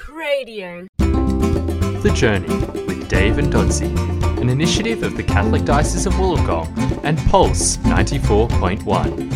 Talk Radio. The Journey with Dave and Dodsey, an initiative of the Catholic Diocese of Wollongong and Pulse 94.1.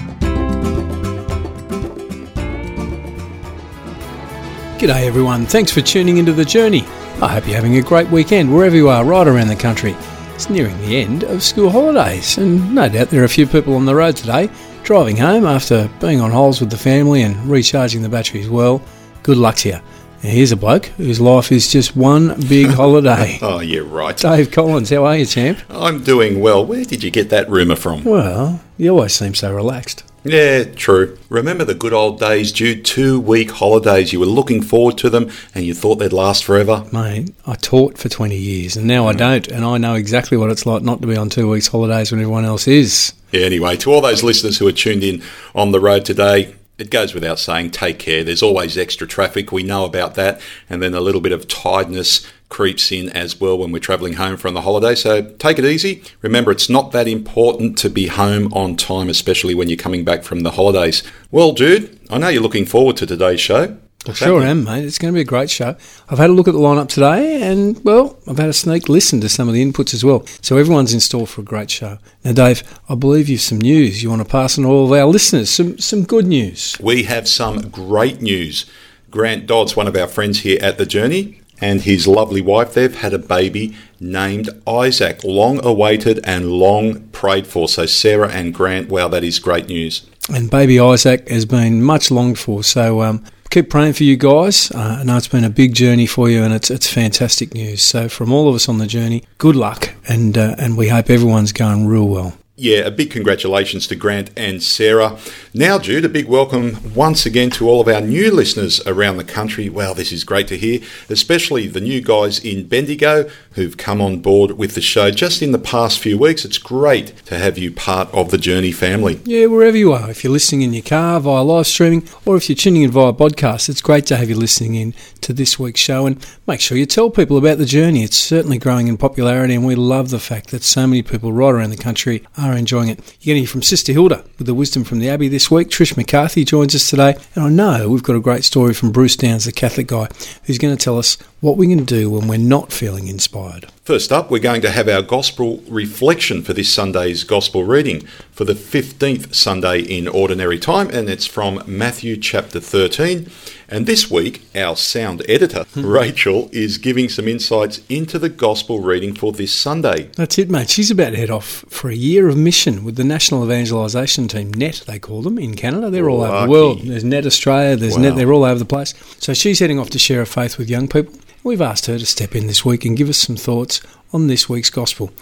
G'day everyone, thanks for tuning into The Journey. I hope you're having a great weekend wherever you are right around the country. It's nearing the end of school holidays, and no doubt there are a few people on the road today driving home after being on holes with the family and recharging the batteries well. Good luck to you. Here's a bloke whose life is just one big holiday. Oh, yeah, right. Dave Collins, how are you, champ? I'm doing well. Where did you get that rumour from? Well, you always seem so relaxed. Yeah, true. Remember the good old days, Jude? Two week holidays. You were looking forward to them and you thought they'd last forever. Mate, I taught for 20 years and now I hmm. don't, and I know exactly what it's like not to be on two weeks' holidays when everyone else is. Yeah, anyway, to all those listeners who are tuned in on the road today, it goes without saying, take care. There's always extra traffic. We know about that. And then a little bit of tiredness creeps in as well when we're travelling home from the holiday. So take it easy. Remember, it's not that important to be home on time, especially when you're coming back from the holidays. Well, Jude, I know you're looking forward to today's show. I sure am, mate. It's going to be a great show. I've had a look at the lineup today, and well, I've had a sneak listen to some of the inputs as well. So everyone's in store for a great show. Now, Dave, I believe you've some news you want to pass on to all of our listeners. Some some good news. We have some great news. Grant Dodds, one of our friends here at The Journey, and his lovely wife, they've had a baby named Isaac, long awaited and long prayed for. So, Sarah and Grant, wow, that is great news. And baby Isaac has been much longed for. So um, keep praying for you guys. Uh, I know it's been a big journey for you, and it's it's fantastic news. So from all of us on the journey, good luck, and uh, and we hope everyone's going real well. Yeah, a big congratulations to Grant and Sarah. Now, Jude, a big welcome once again to all of our new listeners around the country. Wow, this is great to hear, especially the new guys in Bendigo who've come on board with the show just in the past few weeks. It's great to have you part of the Journey family. Yeah, wherever you are, if you're listening in your car via live streaming, or if you're tuning in via podcast, it's great to have you listening in to this week's show. And make sure you tell people about the journey. It's certainly growing in popularity, and we love the fact that so many people right around the country enjoying it. You're getting from Sister Hilda with the wisdom from the Abbey this week. Trish McCarthy joins us today, and I know we've got a great story from Bruce Downs, the Catholic guy, who's going to tell us what we can do when we're not feeling inspired. First up, we're going to have our gospel reflection for this Sunday's gospel reading for the 15th Sunday in Ordinary Time, and it's from Matthew chapter 13. And this week, our sound editor, hmm. Rachel, is giving some insights into the gospel reading for this Sunday. That's it, mate. She's about to head off for a year of mission with the National Evangelisation Team, NET, they call them, in Canada. They're all over the world. There's NET Australia, there's Wow. NET, they're all over the place. So she's heading off to share her faith with young people. We've asked her to step in this week and give us some thoughts on this week's gospel.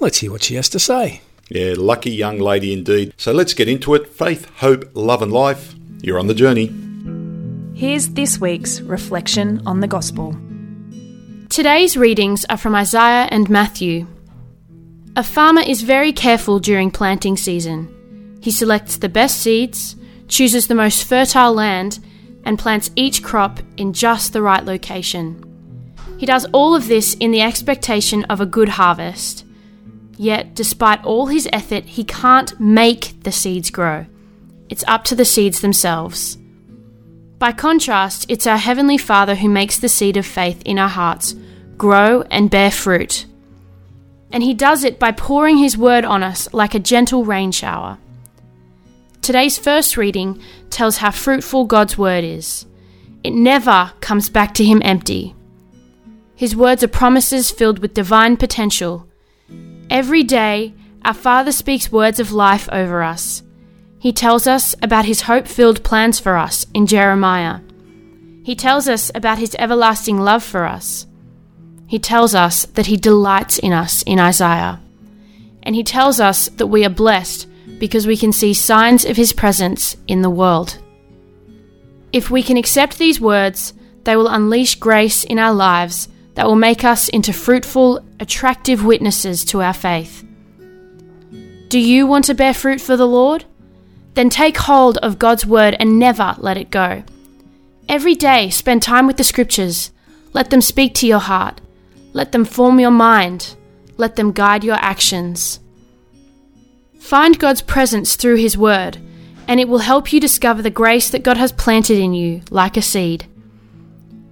Let's hear what she has to say. Yeah, lucky young lady indeed. So let's get into it. Faith, hope, love, and life. You're on the journey. Here's this week's reflection on the Gospel. Today's readings are from Isaiah and Matthew. A farmer is very careful during planting season. He selects the best seeds, chooses the most fertile land, and plants each crop in just the right location. He does all of this in the expectation of a good harvest. Yet, despite all his effort, he can't make the seeds grow. It's up to the seeds themselves. By contrast, it's our Heavenly Father who makes the seed of faith in our hearts grow and bear fruit. And He does it by pouring His word on us like a gentle rain shower. Today's first reading tells how fruitful God's word is. It never comes back to Him empty. His words are promises filled with divine potential. Every day, our Father speaks words of life over us. He tells us about his hope filled plans for us in Jeremiah. He tells us about his everlasting love for us. He tells us that he delights in us in Isaiah. And he tells us that we are blessed because we can see signs of his presence in the world. If we can accept these words, they will unleash grace in our lives that will make us into fruitful, attractive witnesses to our faith. Do you want to bear fruit for the Lord? Then take hold of God's word and never let it go. Every day, spend time with the scriptures. Let them speak to your heart. Let them form your mind. Let them guide your actions. Find God's presence through His word, and it will help you discover the grace that God has planted in you like a seed.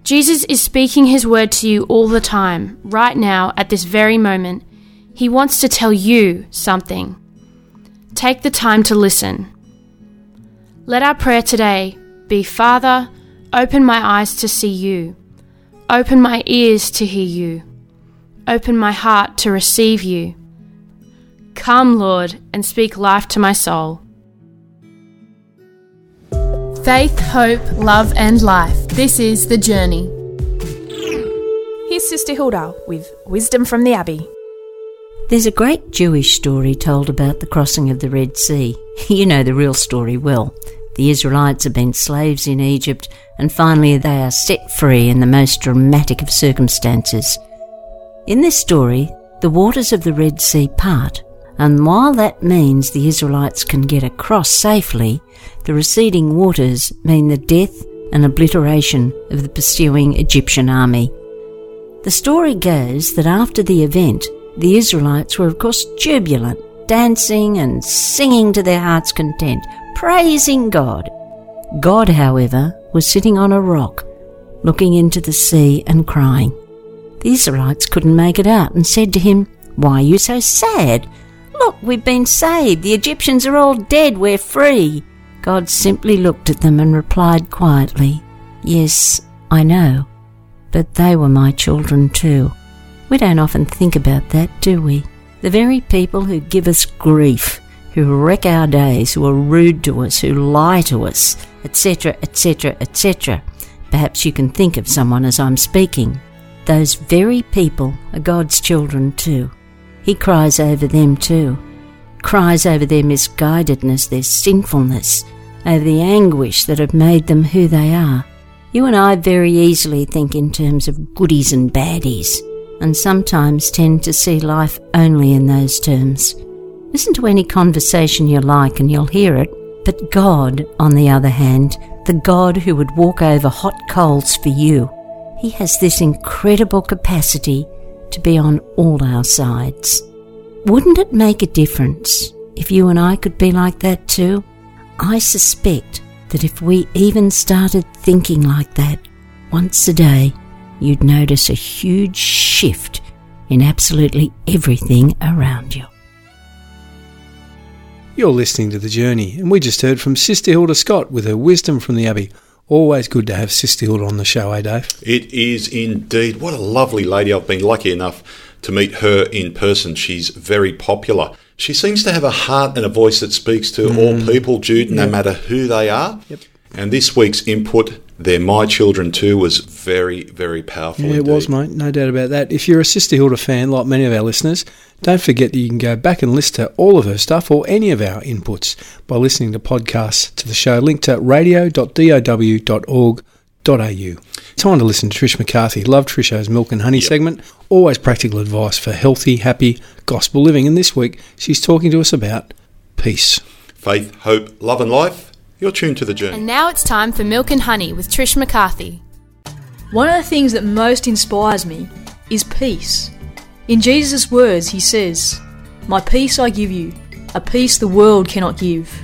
Jesus is speaking his word to you all the time, right now, at this very moment. He wants to tell you something. Take the time to listen. Let our prayer today be Father, open my eyes to see you, open my ears to hear you, open my heart to receive you. Come, Lord, and speak life to my soul. Faith, hope, love, and life. This is The Journey. Here's Sister Hilda with Wisdom from the Abbey. There's a great Jewish story told about the crossing of the Red Sea. You know the real story well. The Israelites have been slaves in Egypt, and finally they are set free in the most dramatic of circumstances. In this story, the waters of the Red Sea part, and while that means the Israelites can get across safely, the receding waters mean the death and obliteration of the pursuing Egyptian army. The story goes that after the event, the Israelites were, of course, jubilant, dancing and singing to their heart's content, praising God. God, however, was sitting on a rock, looking into the sea and crying. The Israelites couldn't make it out and said to him, Why are you so sad? Look, we've been saved. The Egyptians are all dead. We're free. God simply looked at them and replied quietly, Yes, I know, but they were my children too. We don't often think about that, do we? The very people who give us grief, who wreck our days, who are rude to us, who lie to us, etc., etc., etc. Perhaps you can think of someone as I'm speaking. Those very people are God's children too. He cries over them too. Cries over their misguidedness, their sinfulness, over the anguish that have made them who they are. You and I very easily think in terms of goodies and baddies, and sometimes tend to see life only in those terms. Listen to any conversation you like and you'll hear it. But God, on the other hand, the God who would walk over hot coals for you, He has this incredible capacity to be on all our sides. Wouldn't it make a difference if you and I could be like that too? I suspect that if we even started thinking like that once a day, you'd notice a huge shift in absolutely everything around you. You're listening to The Journey, and we just heard from Sister Hilda Scott with her wisdom from the Abbey. Always good to have Sister Hilda on the show, eh, Dave? It is indeed. What a lovely lady. I've been lucky enough to meet her in person. She's very popular. She seems to have a heart and a voice that speaks to all people, Jude, no matter who they are. Yep. And this week's input, They're My Children Too, was very, very powerful. Yeah, it indeed. was, mate. No doubt about that. If you're a Sister Hilda fan, like many of our listeners, don't forget that you can go back and listen to all of her stuff or any of our inputs by listening to podcasts to the show linked at radio.dow.org.au. Time to listen to Trish McCarthy. Love Trisho's Milk and Honey segment. Always practical advice for healthy, happy gospel living. And this week, she's talking to us about peace. Faith, hope, love, and life. You're tuned to the journey. And now it's time for Milk and Honey with Trish McCarthy. One of the things that most inspires me is peace. In Jesus' words, he says, My peace I give you, a peace the world cannot give.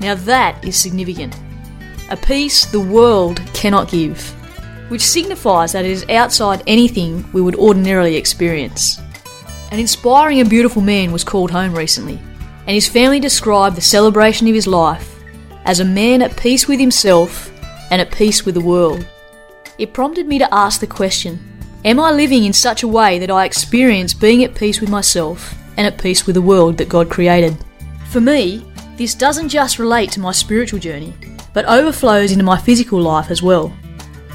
Now that is significant. A peace the world cannot give, which signifies that it is outside anything we would ordinarily experience. An inspiring and beautiful man was called home recently, and his family described the celebration of his life as a man at peace with himself and at peace with the world. It prompted me to ask the question Am I living in such a way that I experience being at peace with myself and at peace with the world that God created? For me, this doesn't just relate to my spiritual journey, but overflows into my physical life as well.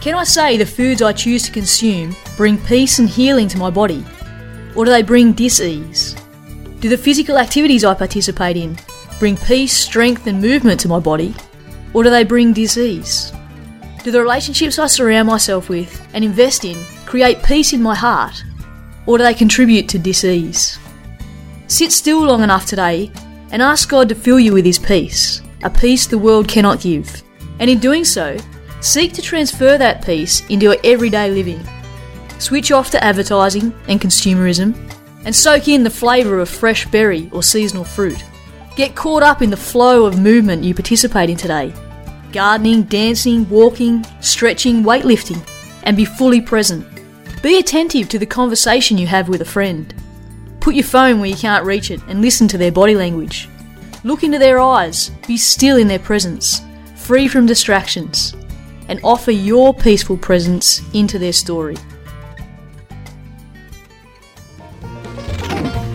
Can I say the foods I choose to consume bring peace and healing to my body? Or do they bring dis-ease? Do the physical activities I participate in bring peace, strength, and movement to my body? Or do they bring disease? Do the relationships I surround myself with and invest in create peace in my heart? Or do they contribute to disease? Sit still long enough today and ask God to fill you with His peace, a peace the world cannot give. And in doing so, seek to transfer that peace into your everyday living. Switch off to advertising and consumerism and soak in the flavour of fresh berry or seasonal fruit. Get caught up in the flow of movement you participate in today gardening, dancing, walking, stretching, weightlifting. and be fully present. Be attentive to the conversation you have with a friend. Put your phone where you can't reach it and listen to their body language. Look into their eyes, be still in their presence, free from distractions, and offer your peaceful presence into their story.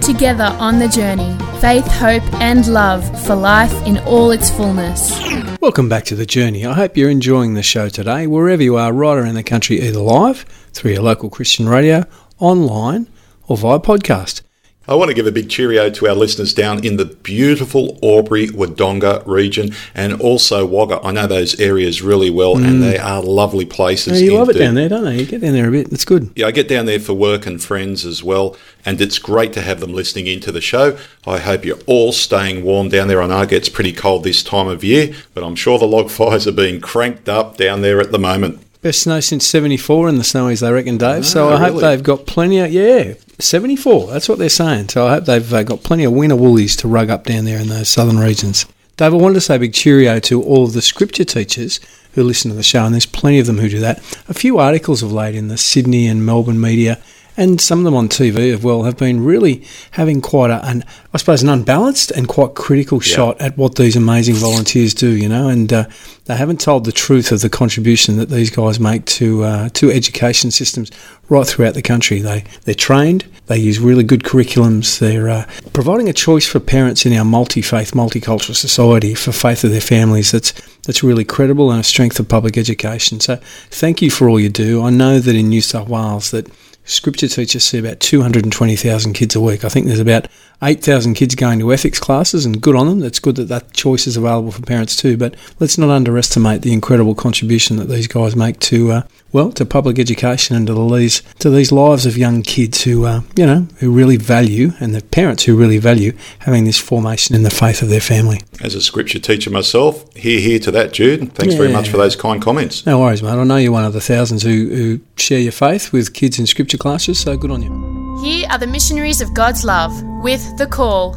Together on the journey, faith, hope, and love for life in all its fullness. Welcome back to The Journey. I hope you're enjoying the show today, wherever you are, right around the country, either live, through your local Christian radio, online, or via podcast. I want to give a big cheerio to our listeners down in the beautiful Albury Wodonga region and also Wagga. I know those areas really well and they are lovely places. Yeah, you love it down there, don't they? You get down there a bit. It's good. Yeah, I get down there for work and friends as well, and it's great to have them listening into the show. I hope you're all staying warm down there. I know it gets pretty cold this time of year, but I'm sure the log fires are being cranked up down there at the moment. Best snow since 74 in the snowies, they reckon, Dave. so Ah, I hope they've got plenty of, yeah, 74. That's what they're saying. So I hope they've uh, got plenty of winter woolies to rug up down there in those southern regions. Dave, I wanted to say a big cheerio to all of the scripture teachers who listen to the show, and there's plenty of them who do that. A few articles of late in the Sydney and Melbourne media, and some of them on TV as well, have been really having quite a, an, I suppose, an unbalanced and quite critical shot at what these amazing volunteers do, you know, and uh, they haven't told the truth of the contribution that these guys make to uh, to education systems right throughout the country. They they're trained, they use really good curriculums. They're uh, providing a choice for parents in our multi faith, multicultural society for faith of their families. That's that's really credible and a strength of public education. So thank you for all you do. I know that in New South Wales that Scripture teachers see about 220,000 kids a week. I think there's about 8,000 kids going to ethics classes, and good on them. It's good that that choice is available for parents too. But let's not underestimate the incredible contribution that these guys make to, uh, well, to public education and to these to these lives of young kids who, uh, you know, who really value, and the parents who really value having this formation in the faith of their family. As a scripture teacher myself, here, here to that, Jude. Thanks very much for those kind comments. No worries, mate. I know you're one of the thousands who, who share your faith with kids in scripture classes, so uh, good on you. Here are the missionaries of God's love with The Call.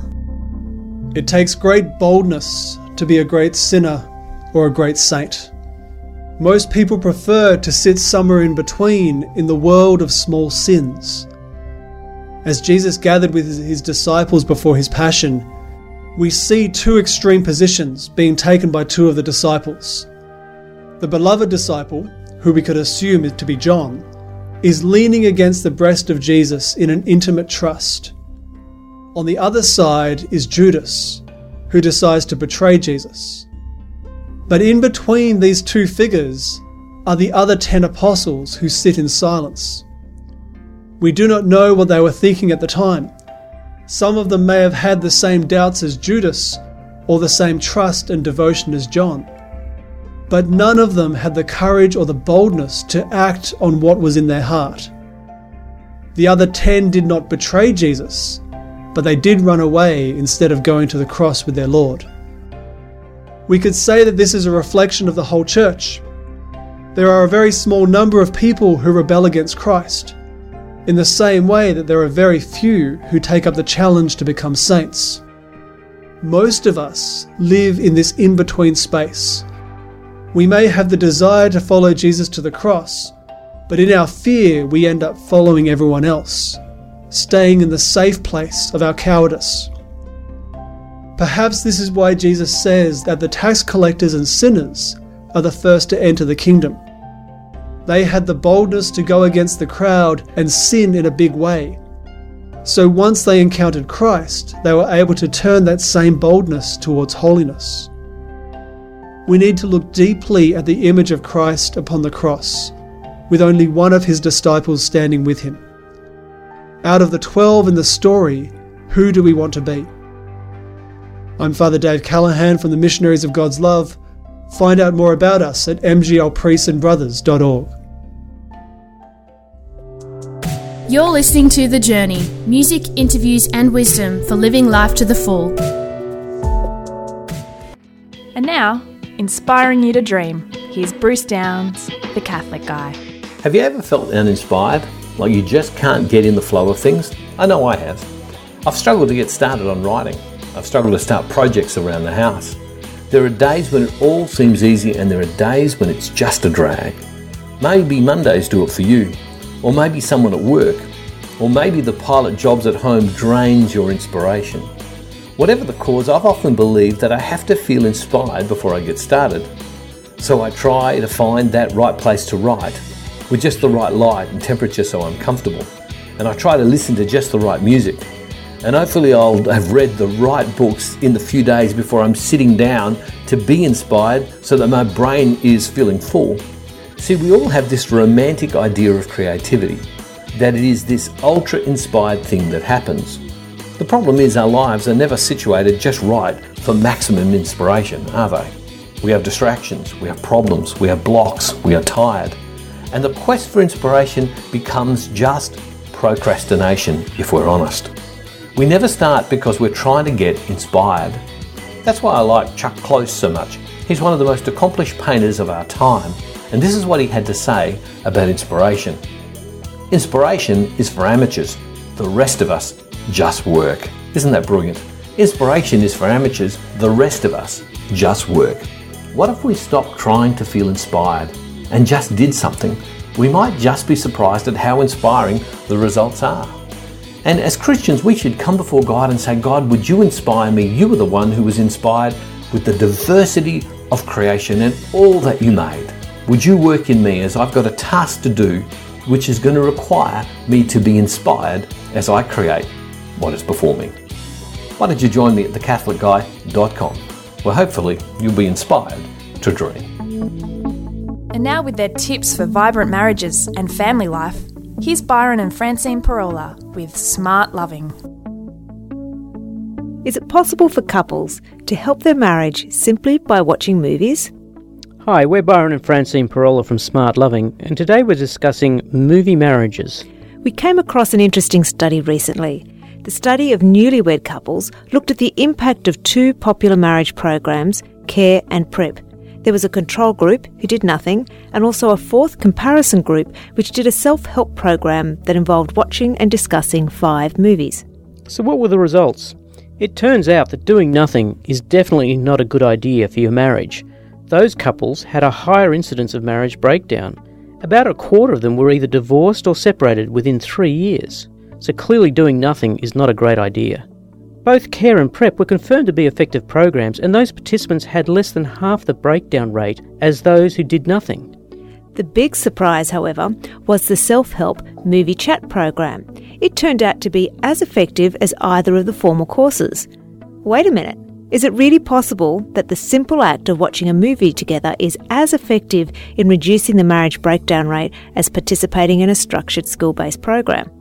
It takes great boldness to be a great sinner or a great saint. Most people prefer to sit somewhere in between in the world of small sins. As Jesus gathered with his disciples before his passion, we see two extreme positions being taken by two of the disciples. The beloved disciple, who we could assume is to be John, is leaning against the breast of Jesus in an intimate trust. On the other side is Judas, who decides to betray Jesus. But in between these two figures are the other ten apostles who sit in silence. We do not know what they were thinking at the time. Some of them may have had the same doubts as Judas, or the same trust and devotion as John. But none of them had the courage or the boldness to act on what was in their heart. The other ten did not betray Jesus, but they did run away instead of going to the cross with their Lord. We could say that this is a reflection of the whole church. There are a very small number of people who rebel against Christ, in the same way that there are very few who take up the challenge to become saints. Most of us live in this in between space. We may have the desire to follow Jesus to the cross, but in our fear, we end up following everyone else staying in the safe place of our cowardice. Perhaps this is why Jesus says that the tax collectors and sinners are the first to enter the kingdom. They had the boldness to go against the crowd and sin in a big way. So once they encountered Christ, they were able to turn that same boldness towards holiness. We need to look deeply at the image of Christ upon the cross, with only one of his disciples standing with him. Out of the 12 in the story, who do we want to be? I'm Father Dave Callaghan from the Missionaries of God's Love. Find out more about us at mglpriestsandbrothers.org. You're listening to The Journey music, interviews, and wisdom for living life to the full. And now, inspiring you to dream, here's Bruce Downs, the Catholic guy. Have you ever felt uninspired? Like you just can't get in the flow of things? I know I have. I've struggled to get started on writing. I've struggled to start projects around the house. There are days when it all seems easy, and there are days when it's just a drag. Maybe Mondays do it for you, or maybe someone at work, or maybe the pilot jobs at home drains your inspiration. Whatever the cause, I've often believed that I have to feel inspired before I get started. So I try to find that right place to write, with just the right light and temperature so I'm comfortable. And I try to listen to just the right music. And hopefully, I'll have read the right books in the few days before I'm sitting down to be inspired so that my brain is feeling full. See, we all have this romantic idea of creativity, that it is this ultra inspired thing that happens. The problem is, our lives are never situated just right for maximum inspiration, are they? We have distractions, we have problems, we have blocks, we are tired. And the quest for inspiration becomes just procrastination, if we're honest. We never start because we're trying to get inspired. That's why I like Chuck Close so much. He's one of the most accomplished painters of our time, and this is what he had to say about inspiration. Inspiration is for amateurs, the rest of us just work. Isn't that brilliant? Inspiration is for amateurs, the rest of us just work. What if we stopped trying to feel inspired and just did something? We might just be surprised at how inspiring the results are. And as Christians, we should come before God and say, God, would you inspire me? You are the one who was inspired with the diversity of creation and all that you made. Would you work in me as I've got a task to do, which is going to require me to be inspired as I create what is before me? Why don't you join me at thecatholicguy.com, where hopefully you'll be inspired to dream. And now, with their tips for vibrant marriages and family life, here's Byron and Francine Pirola with Smart Loving. Is it possible for couples to help their marriage simply by watching movies? Hi, we're Byron and Francine Pirola from Smart Loving, and today we're discussing movie marriages. We came across an interesting study recently. The study of newlywed couples looked at the impact of two popular marriage programs, Care and Prep. There was a control group who did nothing, and also a fourth comparison group which did a self help program that involved watching and discussing five movies. So, what were the results? It turns out that doing nothing is definitely not a good idea for your marriage. Those couples had a higher incidence of marriage breakdown. About a quarter of them were either divorced or separated within three years. So clearly doing nothing is not a great idea. Both CARE and PREP were confirmed to be effective programs, and those participants had less than half the breakdown rate as those who did nothing. The big surprise, however, was the self help movie chat program. It turned out to be as effective as either of the formal courses. Wait a minute. Is it really possible that the simple act of watching a movie together is as effective in reducing the marriage breakdown rate as participating in a structured school based program?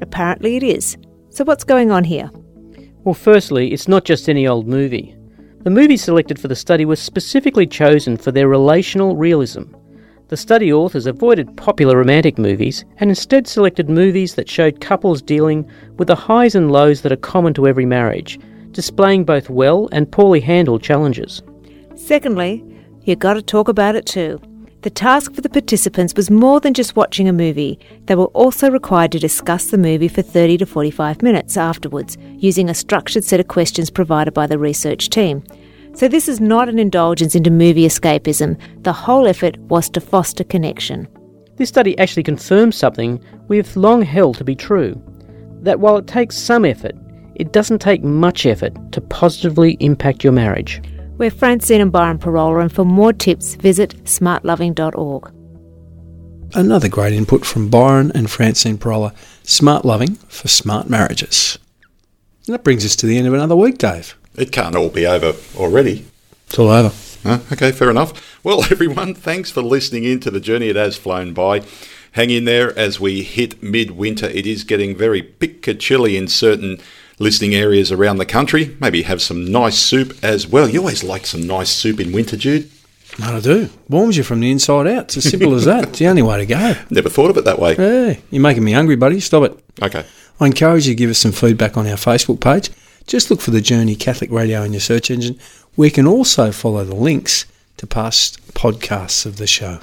Apparently it is. So, what's going on here? Well, firstly, it's not just any old movie. The movies selected for the study were specifically chosen for their relational realism. The study authors avoided popular romantic movies and instead selected movies that showed couples dealing with the highs and lows that are common to every marriage, displaying both well and poorly handled challenges. Secondly, you got to talk about it too. The task for the participants was more than just watching a movie. They were also required to discuss the movie for 30 to 45 minutes afterwards, using a structured set of questions provided by the research team. So, this is not an indulgence into movie escapism. The whole effort was to foster connection. This study actually confirms something we've long held to be true that while it takes some effort, it doesn't take much effort to positively impact your marriage. We're Francine and Byron Pirola, and for more tips, visit smartloving.org. Another great input from Byron and Francine Pirola. Smart loving for smart marriages. And that brings us to the end of another week, Dave. It can't all be over already. It's all over. Huh? Okay, fair enough. Well, everyone, thanks for listening in to the journey. It has flown by. Hang in there as we hit midwinter. It is getting very pica chilly in certain listening areas around the country. Maybe have some nice soup as well. You always like some nice soup in winter, Jude. No, I do. Warms you from the inside out. It's as simple as that. It's the only way to go. Never thought of it that way. Hey, you're making me hungry, buddy. Stop it. Okay. I encourage you to give us some feedback on our Facebook page. Just look for the Journey Catholic Radio in your search engine. We can also follow the links to past podcasts of the show.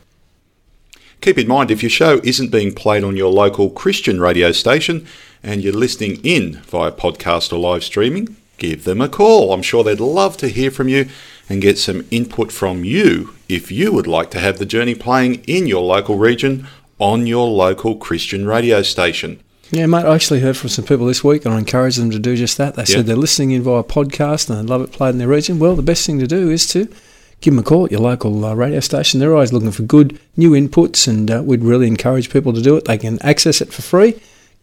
Keep in mind if your show isn't being played on your local Christian radio station and you're listening in via podcast or live streaming, give them a call. I'm sure they'd love to hear from you and get some input from you if you would like to have the journey playing in your local region on your local Christian radio station. Yeah, mate, I actually heard from some people this week and I encouraged them to do just that. They Yeah. said they're listening in via podcast and they love it played in their region. Well, the best thing to do is to give them a call at your local uh, radio station. They're always looking for good new inputs and uh, we'd really encourage people to do it. They can access it for free,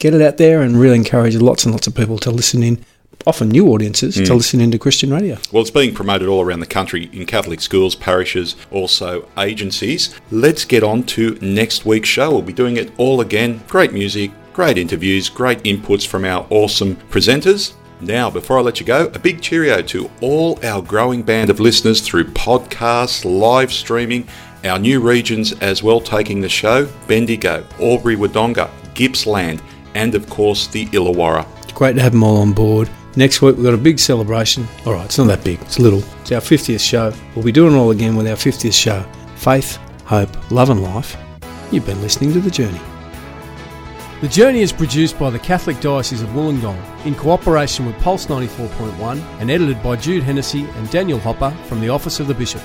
get it out there, and really encourage lots and lots of people to listen in, often new audiences, to Mm. listen into Christian radio. Well, it's being promoted all around the country in Catholic schools, parishes, also agencies. Let's get on to next week's show. We'll be doing it all again. Great music, great interviews, great inputs from our awesome presenters. Now, before I let you go, a big cheerio to all our growing band of listeners through podcasts, live streaming, our new regions as well taking the show Bendigo, Albury Wodonga, Gippsland, and of course the Illawarra. It's great to have them all on board. Next week we've got a big celebration. All right, it's not that big, it's little. It's our 50th show. We'll be doing it all again with our 50th show. Faith, hope, love and life. You've been listening to The Journey. The Journey is produced by the Catholic Diocese of Wollongong in cooperation with Pulse 94.1 and edited by Jude Hennessy and Daniel Hopper from the Office of the Bishop.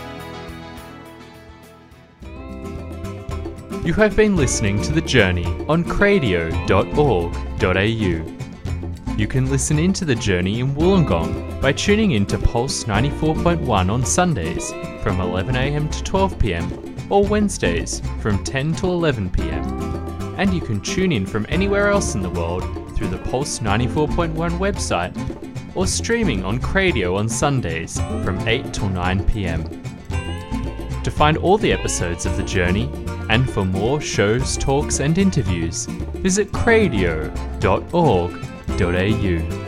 You have been listening to The Journey on cradio.org.au. You can listen into The Journey in Wollongong by tuning in to Pulse 94.1 on Sundays from 11am to 12pm or Wednesdays from 10 to 11pm. And you can tune in from anywhere else in the world through the Pulse 94.1 website or streaming on Cradio on Sundays from 8 till 9 pm. To find all the episodes of The Journey and for more shows, talks, and interviews, visit cradio.org.au.